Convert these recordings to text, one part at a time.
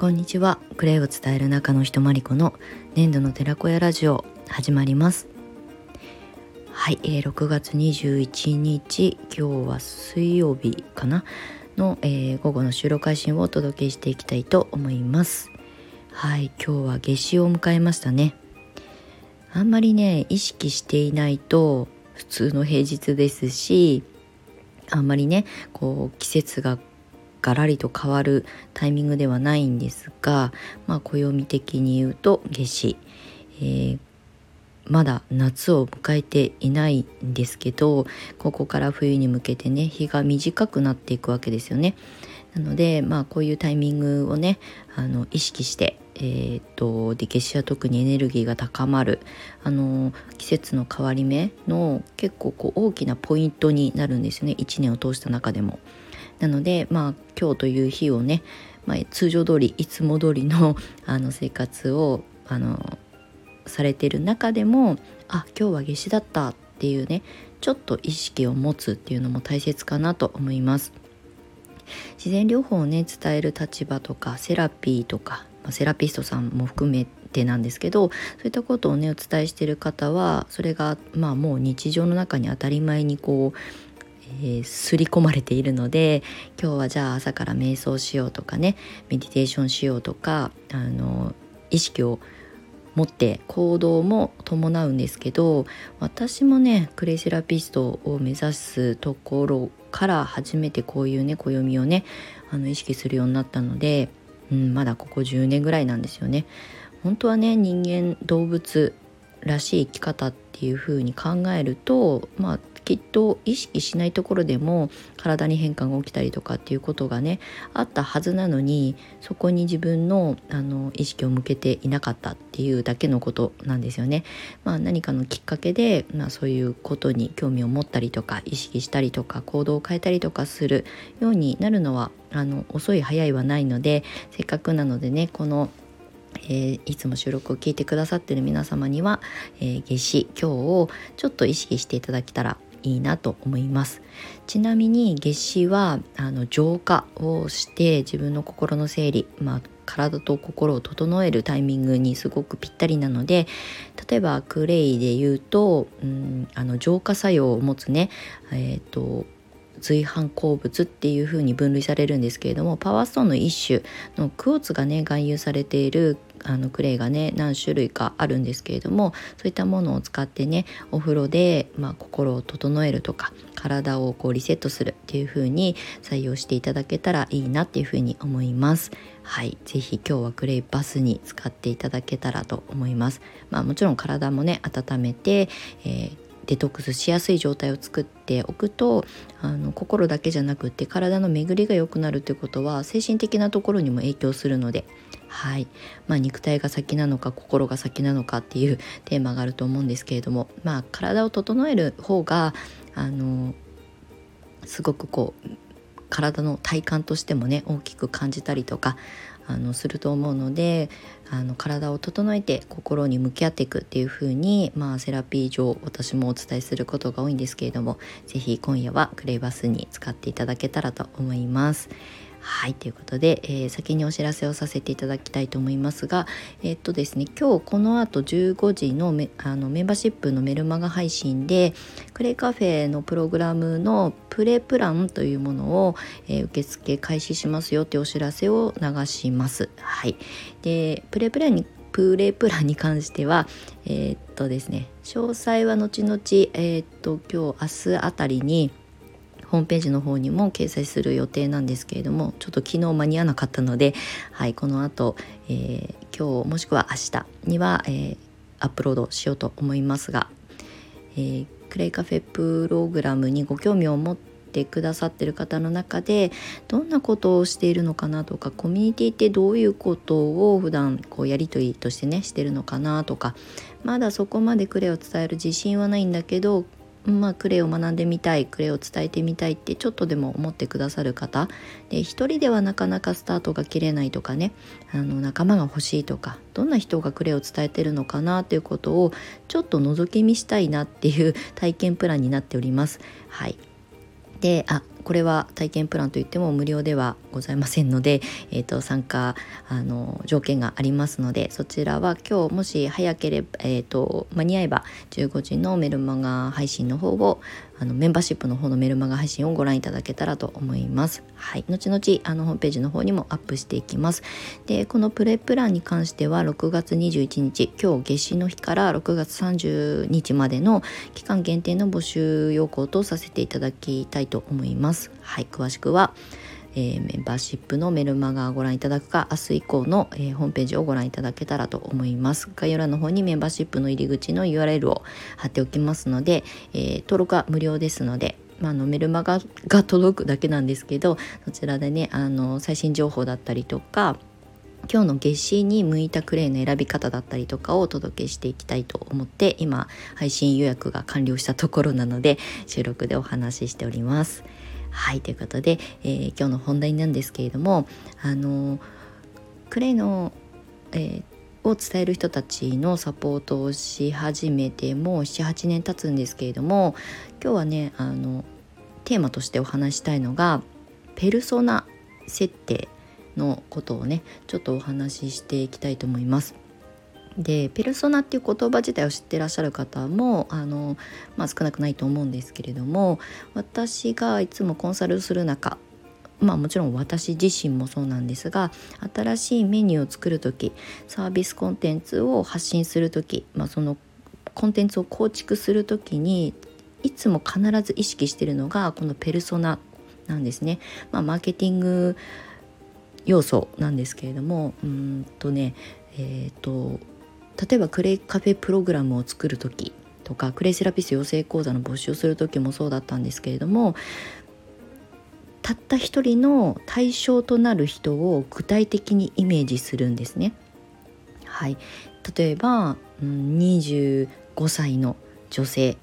こんにちは。クレイを伝える中の人まりこの粘土の寺子屋ラジオ始まります。はい、えー、6月21日今日は水曜日かな？の、えー、午後の収録配信をお届けしていきたいと思います。はい今日は夏至を迎えましたね。あんまりね意識していないと普通の平日ですしあんまりねこう季節がガラリと変わるタイミングではないんですが、まあ、暦的に言うと夏至、えー、まだ夏を迎えていないんですけどここから冬に向けてね日が短くなっていくわけですよね。なのでまあこういうタイミングをねあの意識してえーと、で夏至は特にエネルギーが高まるあの季節の変わり目の結構こう大きなポイントになるんですよね1年を通した中でも。なのでまあ今日という日をね、まあ、通常通りいつも通りの あの生活をあのされてる中でもあ今日は夏至だったっていうねちょっと意識を持つっていうのも大切かなと思います。自然療法をね伝える立場とかセラピーとか、まあ、セラピストさんも含めてなんですけどそういったことをねお伝えしてる方はそれがまあもう日常の中に当たり前にこうえー、刷り込まれているので今日はじゃあ朝から瞑想しようとかねメディテーションしようとかあの意識を持って行動も伴うんですけど私もねクレイセラピストを目指すところから初めてこういうね暦をねあの意識するようになったので、うん、まだここ10年ぐらいなんですよね。本当はね人間動物らしい生き方っていう風に考えるとまあきっと意識しないところでも体に変化が起きたりとかっていうことがねあったはずなのにそこに自分のあの意識を向けていなかったっていうだけのことなんですよね。まあ、何かのきっかけで、まあ、そういうことに興味を持ったりとか意識したりとか行動を変えたりとかするようになるのはあの遅い早いはないのでせっかくなのでねこのえー、いつも収録を聞いてくださってる皆様には、えー、夏至今日をちょっと意識していただけたらいいなと思います。ちなみに夏至はあの浄化をして自分の心の整理、まあ、体と心を整えるタイミングにすごくぴったりなので例えばクレイで言うと、うん、あの浄化作用を持つねえっ、ー、と随伴鉱物っていう風に分類されるんですけれどもパワーストーンの一種のクォーツがね含有されているあのクレイがね何種類かあるんですけれどもそういったものを使ってねお風呂で、まあ、心を整えるとか体をこうリセットするっていう風に採用していただけたらいいなっていう風に思います。はい、ぜひ今日はクレイバスに使っていただけたらと思います。まあもちろん体もね温めて、えーデトックスしやすい状態を作っておくとあの心だけじゃなくって体の巡りが良くなるということは精神的なところにも影響するのではい。まあ、肉体が先なのか心が先なのかっていう テーマがあると思うんですけれども、まあ、体を整える方があのすごくこう体の体感としてもね大きく感じたりとかあのすると思うのであの体を整えて心に向き合っていくっていう風にまあセラピー上私もお伝えすることが多いんですけれども是非今夜はクレイバスに使っていただけたらと思います。はいということで、えー、先にお知らせをさせていただきたいと思いますがえー、っとですね今日この後15時のメあのメンバーシップのメルマガ配信でクレイカフェのプログラムのプレプランというものを、えー、受付開始しますよっていうお知らせを流します。はい、でプレプランにプレプランに関してはえー、っとですね詳細は後々えー、っと今日明日あたりにホームページの方にも掲載する予定なんですけれどもちょっと昨日間に合わなかったので、はい、この後、えー、今日もしくは明日には、えー、アップロードしようと思いますが、えー、クレイカフェプログラムにご興味を持ってくださってる方の中でどんなことをしているのかなとかコミュニティってどういうことを普段こうやり取りとしてねしてるのかなとかまだそこまでクレイを伝える自信はないんだけどまあ、クレイを学んでみたいクレイを伝えてみたいってちょっとでも思ってくださる方で一人ではなかなかスタートが切れないとかねあの仲間が欲しいとかどんな人がクレイを伝えてるのかなということをちょっと覗き見したいなっていう体験プランになっております。はいであこれは体験プランといっても無料ではございませんので、えーと、参加あの条件がありますのでそちらは今日もし早ければ、えーと間に合えば15時のメルマガ配信の方をあのメンバーシップの方のメルマガ配信をご覧いただけたらと思います。はい、後々あのホームページの方にもアップしていきます。で、このプレプランに関しては6月21日、今日夏至の日から6月30日までの期間限定の募集要項とさせていただきたいと思います。はい、詳しくはえー、メンバーシップのメルマガをご覧いただくか明日以降の、えー、ホームページをご覧いただけたらと思います概要欄の方にメンバーシップの入り口の URL を貼っておきますので、えー、登録は無料ですのでまあ、のメルマガが届くだけなんですけどそちらでねあの最新情報だったりとか今日の夏至に向いたクレイの選び方だったりとかをお届けしていきたいと思って今配信予約が完了したところなので収録でお話ししております。はいということで、えー、今日の本題なんですけれどもあのクレイの、えー、を伝える人たちのサポートをし始めてもう78年経つんですけれども今日はねあのテーマとしてお話したいのがペルソナ設定のことをねちょっとお話ししていきたいと思います。でペルソナっていう言葉自体を知ってらっしゃる方もあの、まあ、少なくないと思うんですけれども私がいつもコンサルする中まあもちろん私自身もそうなんですが新しいメニューを作る時サービスコンテンツを発信する時、まあ、そのコンテンツを構築する時にいつも必ず意識してるのがこのペルソナなんですね。まあ、マーケティング要素なんですけれどもうんとねえっ、ー、と例えばクレイカフェプログラムを作る時とかクレイセラピス養成講座の募集をする時もそうだったんですけれどもたった一人の対象となる人を具体的にイメージするんですね。はい、例えば、25歳の女性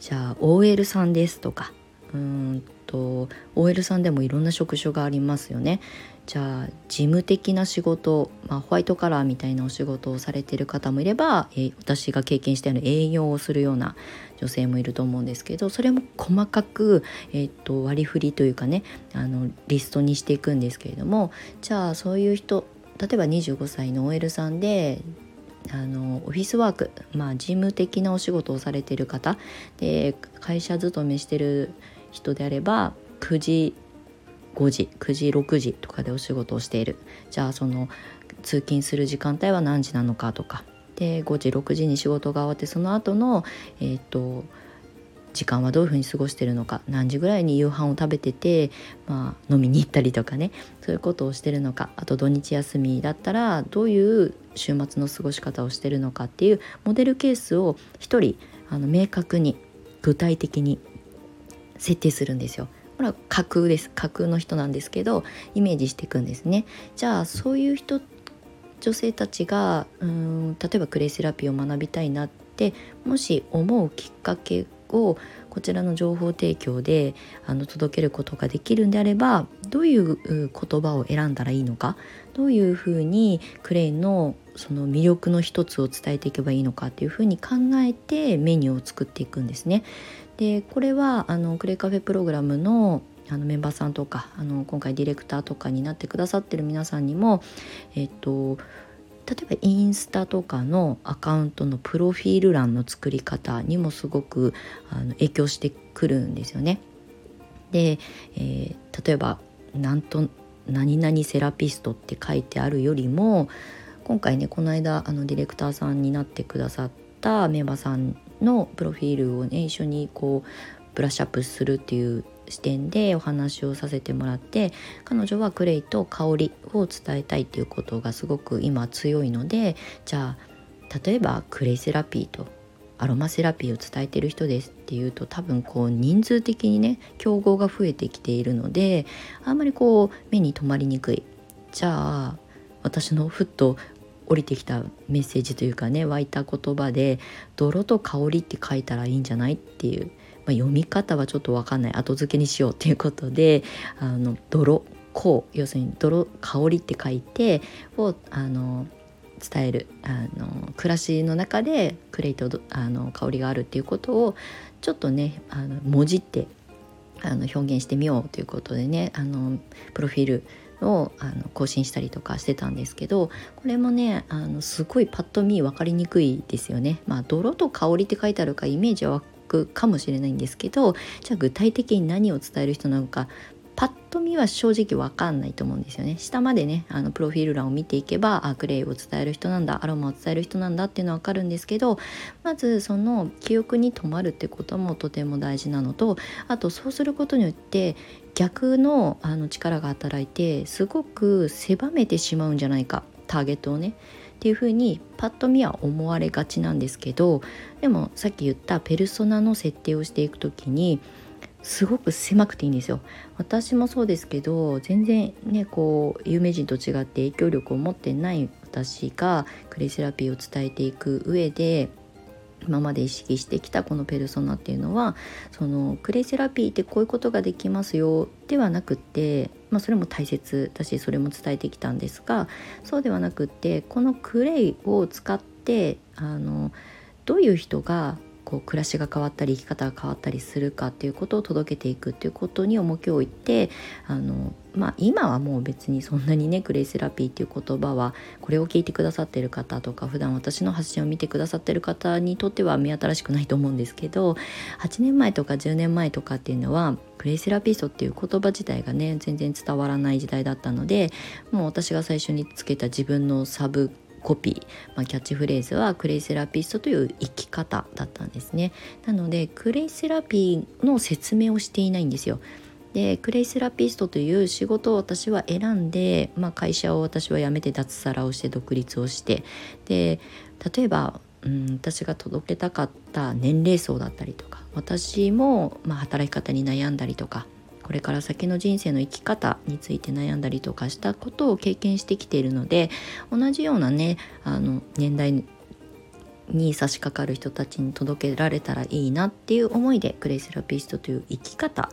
じゃあ OL さんですとかうんと OL さんでもいろんな職種がありますよね。じゃあ事務的な仕事、まあ、ホワイトカラーみたいなお仕事をされてる方もいれば、えー、私が経験したような営業をするような女性もいると思うんですけどそれも細かく、えー、と割り振りというかねあのリストにしていくんですけれどもじゃあそういう人例えば25歳の OL さんであのオフィスワーク、まあ、事務的なお仕事をされてる方で会社勤めしてる人であれば9時5時9時6時とかでお仕事をしている。じゃあその通勤する時間帯は何時なのかとか。で5時6時に仕事が終わってその後のえー、っと時間はどういうふうに過ごしてるのか。何時ぐらいに夕飯を食べてて、まあ、飲みに行ったりとかね。そういうことをしてるのか。あと土日休みだったらどういう週末の過ごし方をしてるのかっていうモデルケースを1人あの明確に具体的に設定するんですよ。これは架空です架空の人なんですけどイメージしていくんですね。じゃあそういう人女性たちがうん例えばクレイセラピーを学びたいなってもし思うきっかけをこちらの情報提供であの届けることができるんであればどういう言葉を選んだらいいのかどういうふうにクレイのその魅力の一つを伝えていけばいいのかっていうふうに考えてメニューを作っていくんですね。でこれはあのクレイカフェプログラムのあのメンバーさんとかあの今回ディレクターとかになってくださってる皆さんにもえっと例えばインスタとかのアカウントのプロフィール欄の作り方にもすごくあの影響してくるんですよね。で、えー、例えばなんと何々セラピストって書いてあるよりも今回ねこの間あのディレクターさんになってくださったメンバーさんのプロフィールをね一緒にこうブラッシュアップするっていう視点でお話をさせてもらって彼女はクレイと香りを伝えたいっていうことがすごく今強いのでじゃあ例えばクレイセラピーとアロマセラピーを伝えてる人ですっていうと多分こう人数的にね競合が増えてきているのであんまりこう目に留まりにくい。じゃあ私のふっと降りてきたメッセージというかね湧いた言葉で「泥と香り」って書いたらいいんじゃないっていう、まあ、読み方はちょっと分かんない。後付けにしようっていうことで「あの泥」「香」要するに「泥香り」って書いてをあの伝える。あの暮らしの中でクレイとあの香りがあるっていうことをちょっとねあの文字ってあの表現してみようということでねあのプロフィールをあの更新したりとかしてたんですけどこれもねあのすごいパッと見分かりにくいですよね。まあ、泥と香りって書いてあるかイメージは湧くかもしれないんですけどじゃあ具体的に何を伝える人なのかパッと見は正直わかんないと思うんですよね下までねあのプロフィール欄を見ていけばあクレイを伝える人なんだアロマを伝える人なんだっていうのはわかるんですけどまずその記憶に留まるってこともとても大事なのとあとそうすることによって逆のあの力が働いてすごく狭めてしまうんじゃないかターゲットをね。っていうふうにパッと見は思われがちなんですけどでもさっき言ったペルソナの設定をしていく時にすごく狭くていいんですよ。私もそうですけど全然ねこう有名人と違って影響力を持ってない私がクレイセラピーを伝えていく上で今まで意識してきたこのペルソナっていうのはそのクレイセラピーってこういうことができますよではなくって、まあ、それも大切だしそれも伝えてきたんですがそうではなくってこのクレイを使ってあのどういう人がこう暮らしが変わったり生き方が変わったりするかっていうことを届けていくっていうことに重きを置いてあの、まあ、今はもう別にそんなにねクレイセラピーっていう言葉はこれを聞いてくださってる方とか普段私の発信を見てくださってる方にとっては目新しくないと思うんですけど8年前とか10年前とかっていうのはクレイセラピストっていう言葉自体がね全然伝わらない時代だったのでもう私が最初につけた自分のサブコピー、まあ、キャッチフレーズはクレイセラピストという生き方だったんですね。なのでクレイセラピーの説明をしていないんですよ。でクレイセラピストという仕事を私は選んで、まあ、会社を私は辞めて脱サラをして独立をしてで例えば、うん、私が届けたかった年齢層だったりとか私も、まあ、働き方に悩んだりとかこれから先の人生の生き方について悩んだりとかしたことを経験してきているので同じようなねあの年代に差し掛かる人たちに届けられたらいいなっていう思いでクレイセラピストという生き方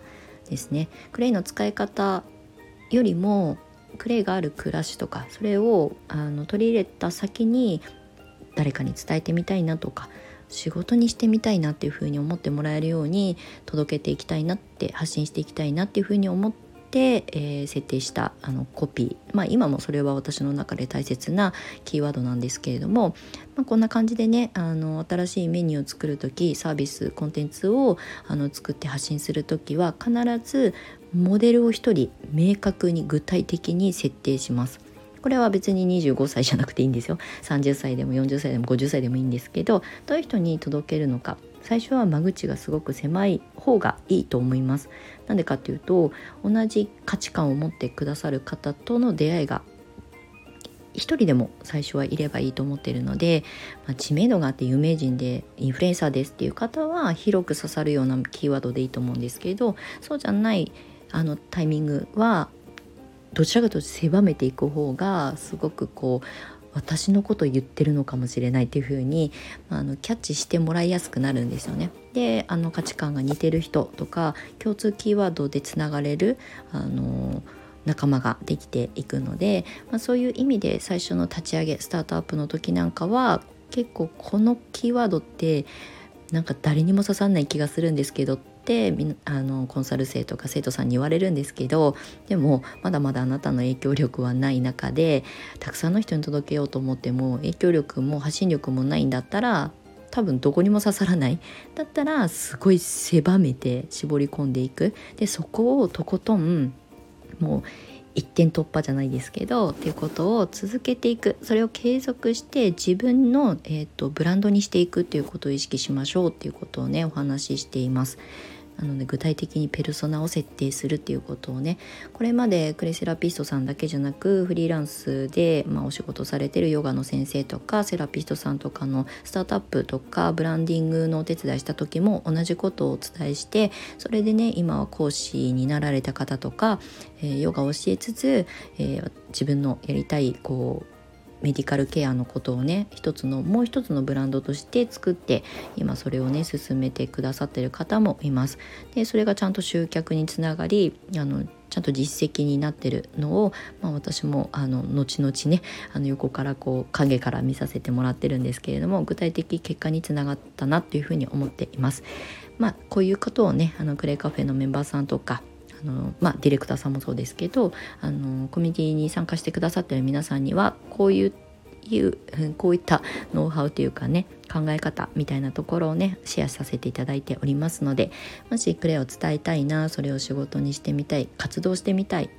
ですね。クレイの使い方よりもクレイがある暮らしとかそれをあの取り入れた先に誰かに伝えてみたいなとか仕事にしてみたいなっていうふうに思ってもらえるように届けていきたいなって発信していきたいなっていうふうに思って、えー、設定したあのコピーまあ今もそれは私の中で大切なキーワードなんですけれども、まあ、こんな感じでねあの新しいメニューを作る時サービスコンテンツをあの作って発信する時は必ずモデルを一人明確に具体的に設定します。これは別に25歳じゃなくていいんですよ30歳でも40歳でも50歳でもいいんですけどどういう人に届けるのか最初は間口がすごく狭い方がいいと思います。なんでかっていうと同じ価値観を持ってくださる方との出会いが一人でも最初はいればいいと思っているので、まあ、知名度があって有名人でインフルエンサーですっていう方は広く刺さるようなキーワードでいいと思うんですけどそうじゃないあのタイミングはどちらかというと狭めていく方がすごくこう私のこと言ってるのかもしれないっていう風にあのキャッチしてもらいやすくなるんですよね。であの価値観が似てる人とか共通キーワードでつながれるあの仲間ができていくので、まあ、そういう意味で最初の立ち上げスタートアップの時なんかは結構このキーワードってなんか誰にも刺さんない気がするんですけどってあのコンサル生とか生徒さんに言われるんですけどでもまだまだあなたの影響力はない中でたくさんの人に届けようと思っても影響力も発信力もないんだったら多分どこにも刺さらない。だったらすごい狭めて絞り込んでいく。でそこをとことんもう一点突破じゃないですけどっていうことを続けていく。それを継続して自分の、えーと、ブランドにしていくっていうことを意識しましょうっていうことをねお話ししています。なので具体的にペルソナを設定するっていうことをねこれまでクレセラピストさんだけじゃなくフリーランスで、まあ、お仕事されてるヨガの先生とかセラピストさんとかのスタートアップとかブランディングのお手伝いした時も同じことをお伝えしてそれでね今は講師になられた方とか、えー、ヨガを教えつつ、えー、自分のやりたいこうメディカルケアのことをね一つのもう一つのブランドとして作って今それをね進めてくださってる方もいます。でそれがちゃんと集客につながりあのちゃんと実績になってるのを、まあ、私もあの後々ねあの横からこう影から見させてもらってるんですけれども具体的結果につながったなっていうふうに思っています。まあ、こういうことをねあのクレイカフェのメンバーさんとかあのまあ、ディレクターさんもそうですけどあのコミュニティに参加してくださってる皆さんにはこういういうこういったノウハウというかね考え方みたいなところをねシェアさせていただいておりますのでもしクレアを伝えたいなそれを仕事にしてみたい活動してみたいっ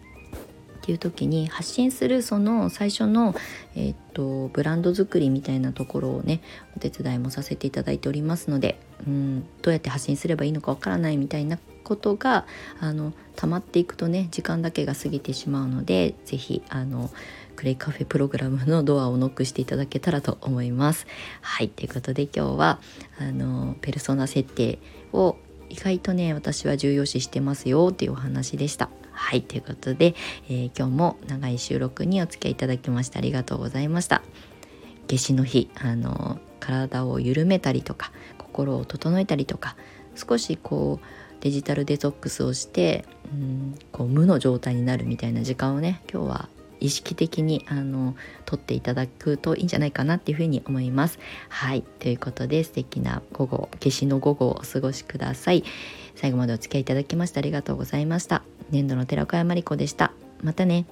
ていう時に発信するその最初の、えー、っとブランド作りみたいなところをねお手伝いもさせていただいておりますのでうんどうやって発信すればいいのかわからないみたいなことがあの溜まっていくとね時間だけが過ぎてしまうので是非あのクレイカフェプログラムのドアをノックしていただけたらと思います。はいということで今日はあのペルソナ設定を意外とね私は重要視してますよっていうお話でした。はいということで、えー、今日も長い収録にお付き合いいただきましてありがとうございました夏至の日あの体を緩めたりとか心を整えたりとか少しこうデジタルデトックスをして、うん、こう無の状態になるみたいな時間をね今日は意識的にあの取っていただくといいんじゃないかなっていうふうに思います。はいということで素敵な午後夏至の午後をお過ごしください。最後までお付き合いいただきましてありがとうございました。年度の寺子屋まりこでした。またね。